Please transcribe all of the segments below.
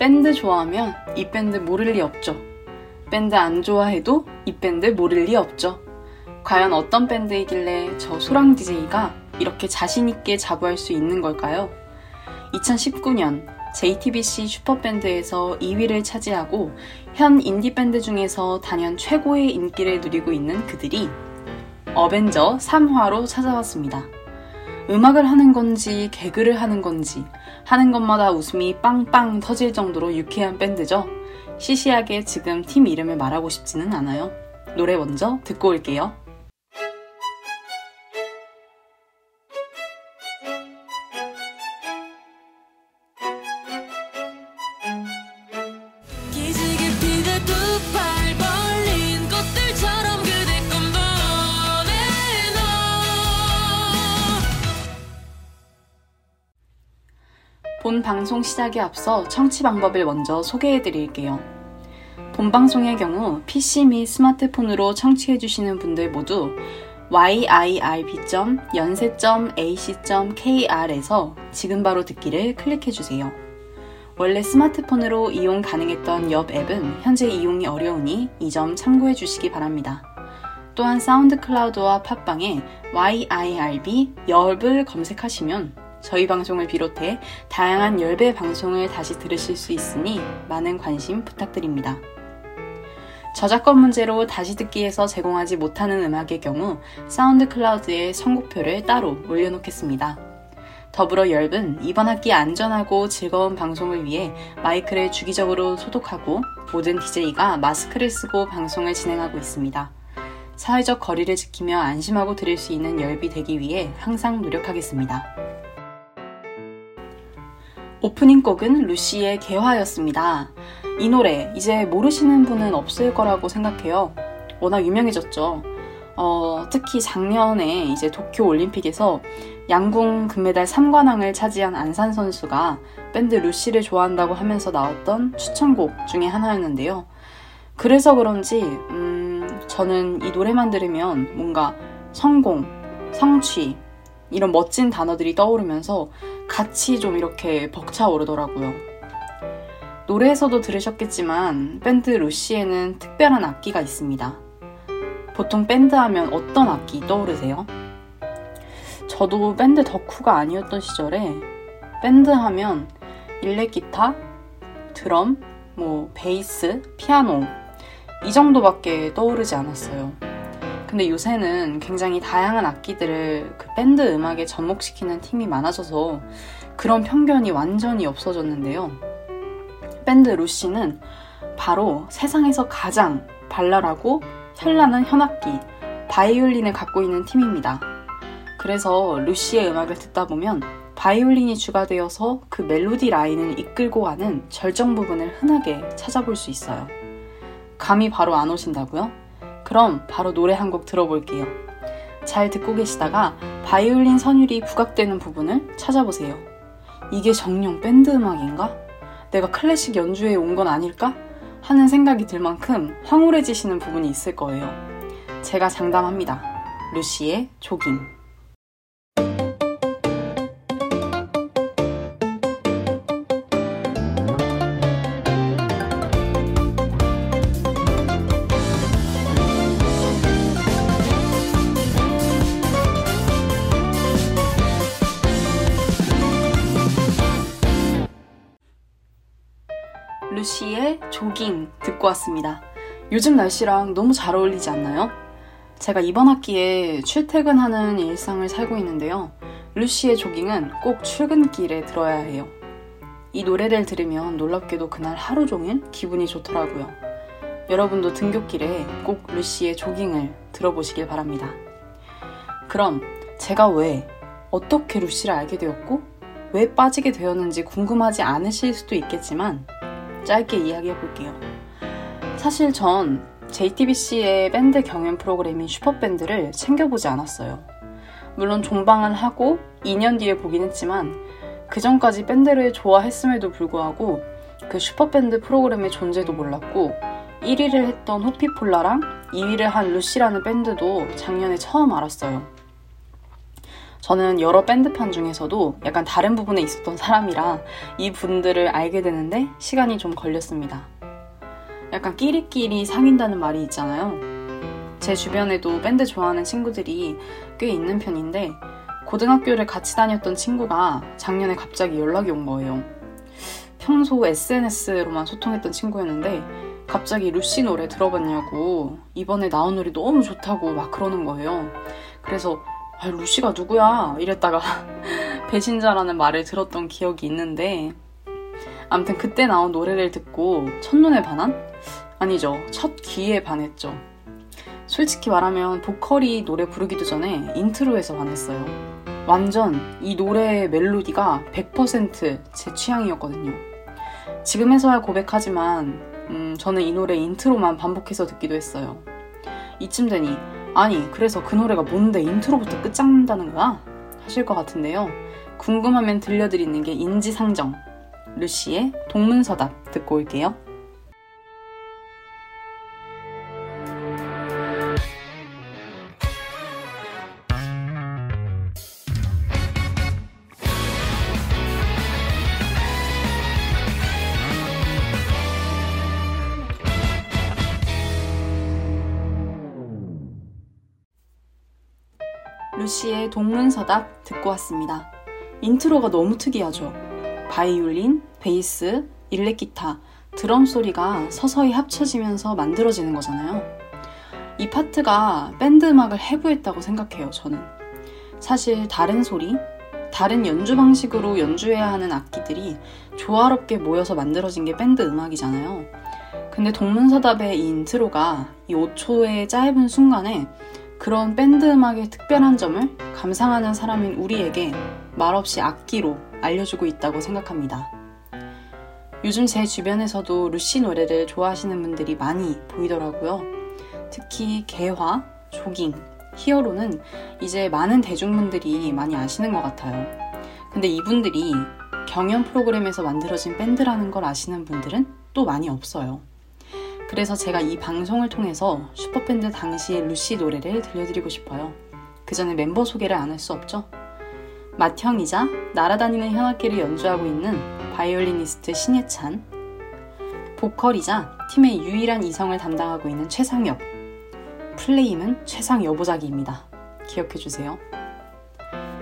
밴드 좋아하면 이 밴드 모를 리 없죠. 밴드 안 좋아해도 이 밴드 모를 리 없죠. 과연 어떤 밴드이길래 저 소랑 DJ가 이렇게 자신있게 자부할 수 있는 걸까요? 2019년 JTBC 슈퍼밴드에서 2위를 차지하고 현 인디밴드 중에서 단연 최고의 인기를 누리고 있는 그들이 어벤져 3화로 찾아왔습니다. 음악을 하는 건지 개그를 하는 건지 하는 것마다 웃음이 빵빵 터질 정도로 유쾌한 밴드죠. 시시하게 지금 팀 이름을 말하고 싶지는 않아요. 노래 먼저 듣고 올게요. 본 방송 시작에 앞서 청취 방법을 먼저 소개해 드릴게요. 본 방송의 경우 PC 및 스마트폰으로 청취해 주시는 분들 모두 yirb.연세.ac.kr에서 지금 바로 듣기를 클릭해 주세요. 원래 스마트폰으로 이용 가능했던 옆 앱은 현재 이용이 어려우니 이 점 참고해 주시기 바랍니다. 또한 사운드 클라우드와 팟빵에 YIRB 열을 검색하시면 저희 방송을 비롯해 다양한 열배 방송을 다시 들으실 수 있으니 많은 관심 부탁드립니다. 저작권 문제로 다시 듣기에서 제공하지 못하는 음악의 경우 사운드 클라우드에 선곡표를 따로 올려놓겠습니다. 더불어 열은 이번 학기 안전하고 즐거운 방송을 위해 마이크를 주기적으로 소독하고 모든 DJ가 마스크를 쓰고 방송을 진행하고 있습니다. 사회적 거리를 지키며 안심하고 들을 수 있는 열비 되기 위해 항상 노력하겠습니다. 오프닝 곡은 루시의 개화였습니다. 이 노래 이제 모르시는 분은 없을 거라고 생각해요. 워낙 유명해졌죠. 어, 특히 작년에 이제 도쿄 올림픽에서 양궁 금메달 3관왕을 차지한 안산 선수가 밴드 루시를 좋아한다고 하면서 나왔던 추천곡 중에 하나였는데요. 그래서 그런지 음, 저는 이 노래만 들으면 뭔가 성공, 성취 이런 멋진 단어들이 떠오르면서 같이 좀 이렇게 벅차오르더라고요. 노래에서도 들으셨겠지만 밴드 루시에는 특별한 악기가 있습니다. 보통 밴드 하면 어떤 악기 떠오르세요? 저도 밴드 덕후가 아니었던 시절에 밴드 하면 일렉 기타, 드럼, 뭐 베이스, 피아노 이 정도밖에 떠오르지 않았어요. 근데 요새는 굉장히 다양한 악기들을 그 밴드 음악에 접목시키는 팀이 많아져서 그런 편견이 완전히 없어졌는데요. 밴드 루시는 바로 세상에서 가장 발랄하고 현란한 현악기, 바이올린을 갖고 있는 팀입니다. 그래서 루시의 음악을 듣다 보면 바이올린이 추가되어서 그 멜로디 라인을 이끌고 가는 절정 부분을 흔하게 찾아볼 수 있어요. 감이 바로 안 오신다고요? 그럼 바로 노래 한 곡 들어볼게요. 잘 듣고 계시다가 바이올린 선율이 부각되는 부분을 찾아보세요. 이게 정령 밴드 음악인가? 내가 클래식 연주에 온 건 아닐까? 하는 생각이 들 만큼 황홀해지시는 부분이 있을 거예요. 제가 장담합니다. 루시의 조깅. 루시의 조깅 듣고 왔습니다. 요즘 날씨랑 너무 잘 어울리지 않나요? 제가 이번 학기에 출퇴근하는 일상을 살고 있는데요. 루시의 조깅은 꼭 출근길에 들어야 해요. 이 노래를 들으면 놀랍게도 그날 하루 종일 기분이 좋더라고요. 여러분도 등굣길에 꼭 루시의 조깅을 들어보시길 바랍니다. 그럼 제가 왜, 어떻게 루시를 알게 되었고, 왜 빠지게 되었는지 궁금하지 않으실 수도 있겠지만, 짧게 이야기해 볼게요. 사실 전 JTBC의 밴드 경연 프로그램인 슈퍼밴드를 챙겨보지 않았어요. 물론 종방을 하고 2년 뒤에 보긴 했지만 그 전까지 밴드를 좋아했음에도 불구하고 그 슈퍼밴드 프로그램의 존재도 몰랐고 1위를 했던 호피폴라랑 2위를 한 루시라는 밴드도 작년에 처음 알았어요. 저는 여러 밴드편 중에서도 약간 다른 부분에 있었던 사람이라 이 분들을 알게 되는데 시간이 좀 걸렸습니다. 약간 끼리끼리 상인다는 말이 있잖아요. 제 주변에도 밴드 좋아하는 친구들이 꽤 있는 편인데 고등학교를 같이 다녔던 친구가 작년에 갑자기 연락이 온 거예요. 평소 SNS로만 소통했던 친구였는데 갑자기 루시 노래 들어봤냐고 이번에 나온 노래 너무 좋다고 막 그러는 거예요. 그래서 아, 루시가 누구야? 이랬다가 배신자라는 말을 들었던 기억이 있는데 아무튼 그때 나온 노래를 듣고 첫눈에 반한? 아니죠. 첫 귀에 반했죠. 솔직히 말하면 보컬이 노래 부르기도 전에 인트로에서 반했어요. 완전 이 노래의 멜로디가 100%제 취향이었거든요. 지금에서야 고백하지만 음, 저는 이 노래 인트로만 반복해서 듣기도 했어요. 이쯤 되니 아니 그래서 그 노래가 뭔데 인트로부터 끝장난다는 거야? 하실 것 같은데요. 궁금하면 들려드리는 게 인지상정 루시의 동문서답 듣고 올게요. 루시의 동문서답 듣고 왔습니다. 인트로가 너무 특이하죠. 바이올린, 베이스, 일렉기타, 드럼 소리가 서서히 합쳐지면서 만들어지는 거잖아요. 이 파트가 밴드 음악을 해부했다고 생각해요, 저는. 사실 다른 소리, 다른 연주 방식으로 연주해야 하는 악기들이 조화롭게 모여서 만들어진 게 밴드 음악이잖아요. 근데 동문서답의 이 인트로가 이 5초의 짧은 순간에 그런 밴드 음악의 특별한 점을 감상하는 사람인 우리에게 말없이 악기로 알려주고 있다고 생각합니다. 요즘 제 주변에서도 루시 노래를 좋아하시는 분들이 많이 보이더라고요. 특히 개화, 조깅, 히어로는 이제 많은 대중분들이 많이 아시는 것 같아요. 근데 이분들이 경연 프로그램에서 만들어진 밴드라는 걸 아시는 분들은 또 많이 없어요. 그래서 제가 이 방송을 통해서 슈퍼밴드 당시의 루시 노래를 들려드리고 싶어요. 그 전에 멤버 소개를 안 할 수 없죠? 맏형이자 날아다니는 현악기를 연주하고 있는 바이올리니스트 신예찬, 보컬이자 팀의 유일한 이성을 담당하고 있는 최상엽, 풀네임은 최상엽 보자기입니다. 기억해주세요.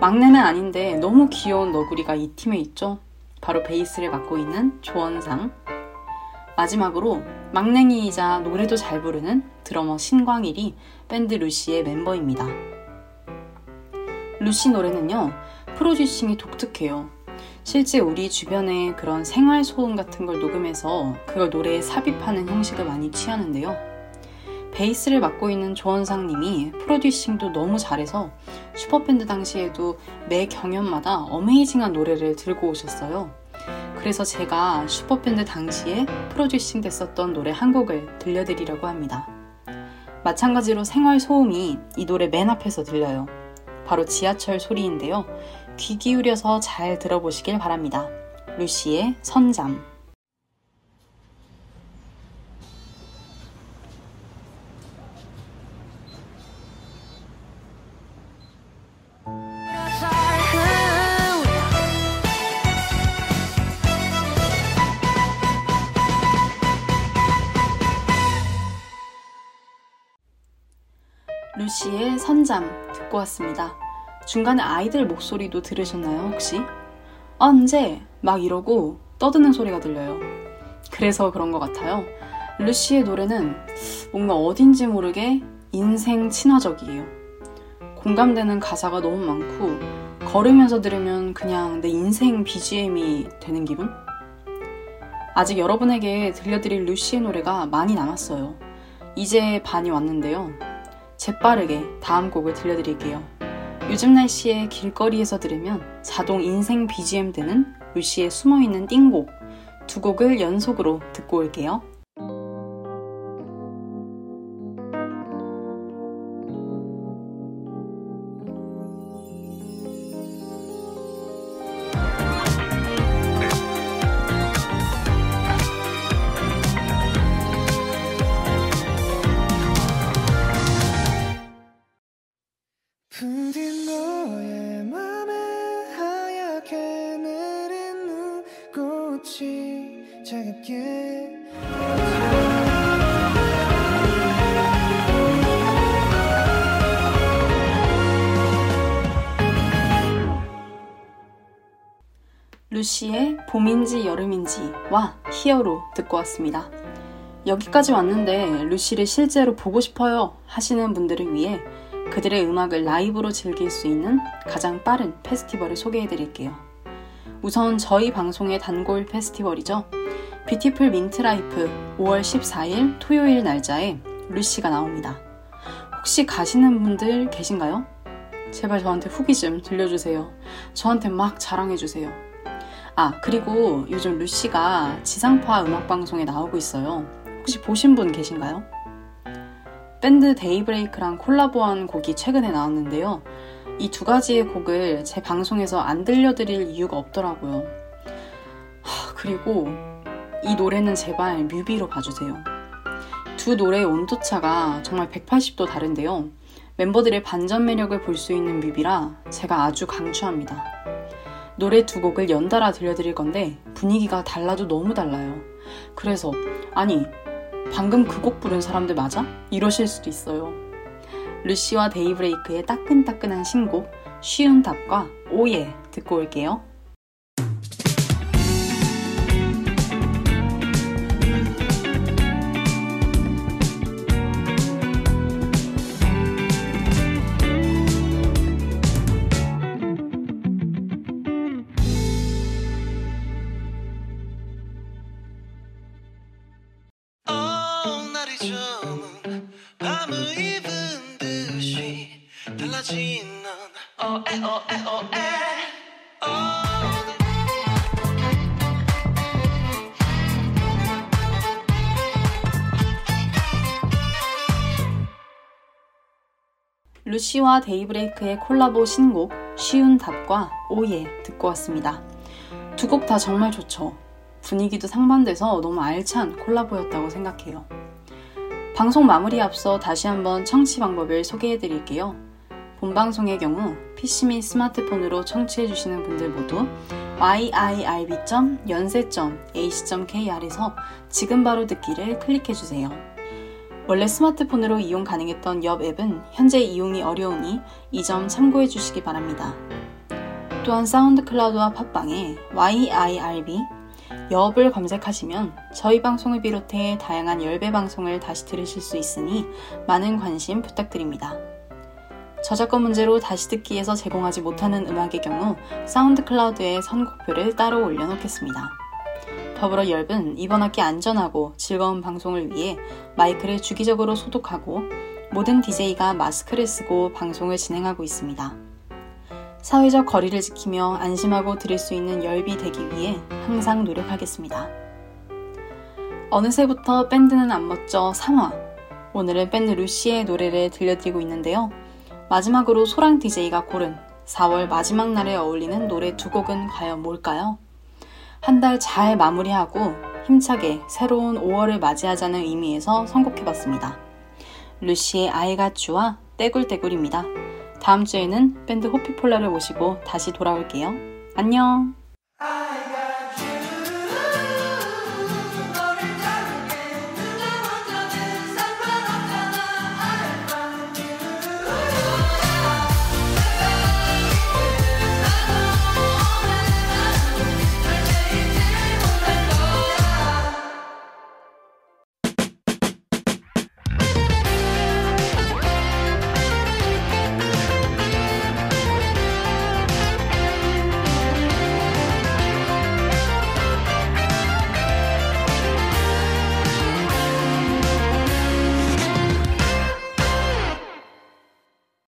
막내는 아닌데 너무 귀여운 너구리가 이 팀에 있죠? 바로 베이스를 맡고 있는 조원상, 마지막으로 막냉이이자 노래도 잘 부르는 드러머 신광일이 밴드 루시의 멤버입니다. 루시 노래는요, 프로듀싱이 독특해요. 실제 우리 주변에 그런 생활 소음 같은 걸 녹음해서 그걸 노래에 삽입하는 형식을 많이 취하는데요. 베이스를 맡고 있는 조원상 님이 프로듀싱도 너무 잘해서 슈퍼밴드 당시에도 매 경연마다 어메이징한 노래를 들고 오셨어요. 그래서 제가 슈퍼밴드 당시에 프로듀싱 됐었던 노래 한 곡을 들려드리려고 합니다. 마찬가지로 생활 소음이 이 노래 맨 앞에서 들려요. 바로 지하철 소리인데요. 귀 기울여서 잘 들어보시길 바랍니다. 루시의 선잠. 루시의 선잠 듣고 왔습니다. 중간에 아이들 목소리도 들으셨나요, 혹시? 언제? 막 이러고 떠드는 소리가 들려요. 그래서 그런 것 같아요. 루시의 노래는 뭔가 어딘지 모르게 인생 친화적이에요. 공감되는 가사가 너무 많고, 걸으면서 들으면 그냥 내 인생 BGM이 되는 기분? 아직 여러분에게 들려드릴 루시의 노래가 많이 남았어요. 이제 반이 왔는데요. 재빠르게 다음 곡을 들려드릴게요. 요즘 날씨에 길거리에서 들으면 자동 인생 BGM 되는 루시의 숨어있는 띵곡 두 곡을 연속으로 듣고 올게요. 루시의 봄인지 여름인지와 히어로 듣고 왔습니다. 여기까지 왔는데 루시를 실제로 보고 싶어요 하시는 분들을 위해 그들의 음악을 라이브로 즐길 수 있는 가장 빠른 페스티벌을 소개해 드릴게요. 우선 저희 방송의 단골 페스티벌이죠. 뷰티풀 민트라이프 5월 14일 토요일 날짜에 루시가 나옵니다. 혹시 가시는 분들 계신가요? 제발 저한테 후기 좀 들려주세요. 저한테 막 자랑해주세요. 아, 그리고 요즘 루시가 지상파 음악방송에 나오고 있어요. 혹시 보신 분 계신가요? 밴드 데이브레이크랑 콜라보한 곡이 최근에 나왔는데요. 이 두 가지의 곡을 제 방송에서 안 들려드릴 이유가 없더라고요. 하, 그리고 이 노래는 제발 뮤비로 봐주세요. 두 노래의 온도차가 정말 180도 다른데요. 멤버들의 반전 매력을 볼 수 있는 뮤비라 제가 아주 강추합니다. 노래 두 곡을 연달아 들려드릴 건데 분위기가 달라도 너무 달라요. 그래서 아니 방금 그 곡 부른 사람들 맞아? 이러실 수도 있어요. 루시와 데이브레이크의 따끈따끈한 신곡 쉬운 답과 오예 듣고 올게요. 루시와 데이브레이크의 콜라보 신곡 쉬운 답과 오예 듣고 왔습니다. 두 곡 다 정말 좋죠. 분위기도 상반돼서 너무 알찬 콜라보였다고 생각해요. 방송 마무리 앞서 다시 한번 청취 방법을 소개해 드릴게요. 본 방송의 경우 PC 및 스마트폰으로 청취해 주시는 분들 모두 yirb.연세.ac.kr에서 지금 바로 듣기를 클릭해 주세요. 원래 스마트폰으로 이용 가능했던 옆 앱은 현재 이용이 어려우니 이 점 참고해 주시기 바랍니다. 또한 사운드 클라우드와 팟빵에 YIRB 엽을 검색하시면 저희 방송을 비롯해 다양한 열배 방송을 다시 들으실 수 있으니 많은 관심 부탁드립니다. 저작권 문제로 다시 듣기에서 제공하지 못하는 음악의 경우 사운드 클라우드에 선곡표를 따로 올려놓겠습니다. 더불어 열은 이번 학기 안전하고 즐거운 방송을 위해 마이크를 주기적으로 소독하고 모든 DJ가 마스크를 쓰고 방송을 진행하고 있습니다. 사회적 거리를 지키며 안심하고 들을 수 있는 열비 되기 위해 항상 노력하겠습니다. 어느새부터 밴드는 안 멋져 3화. 오늘은 밴드 루시의 노래를 들려드리고 있는데요. 마지막으로 소랑 DJ가 고른 4월 마지막 날에 어울리는 노래 두 곡은 과연 뭘까요? 한 달 잘 마무리하고 힘차게 새로운 5월을 맞이하자는 의미에서 선곡해봤습니다. 루시의 아이가 츄와 떼굴떼굴입니다. 다음 주에는 밴드 호피폴라를 모시고 다시 돌아올게요. 안녕!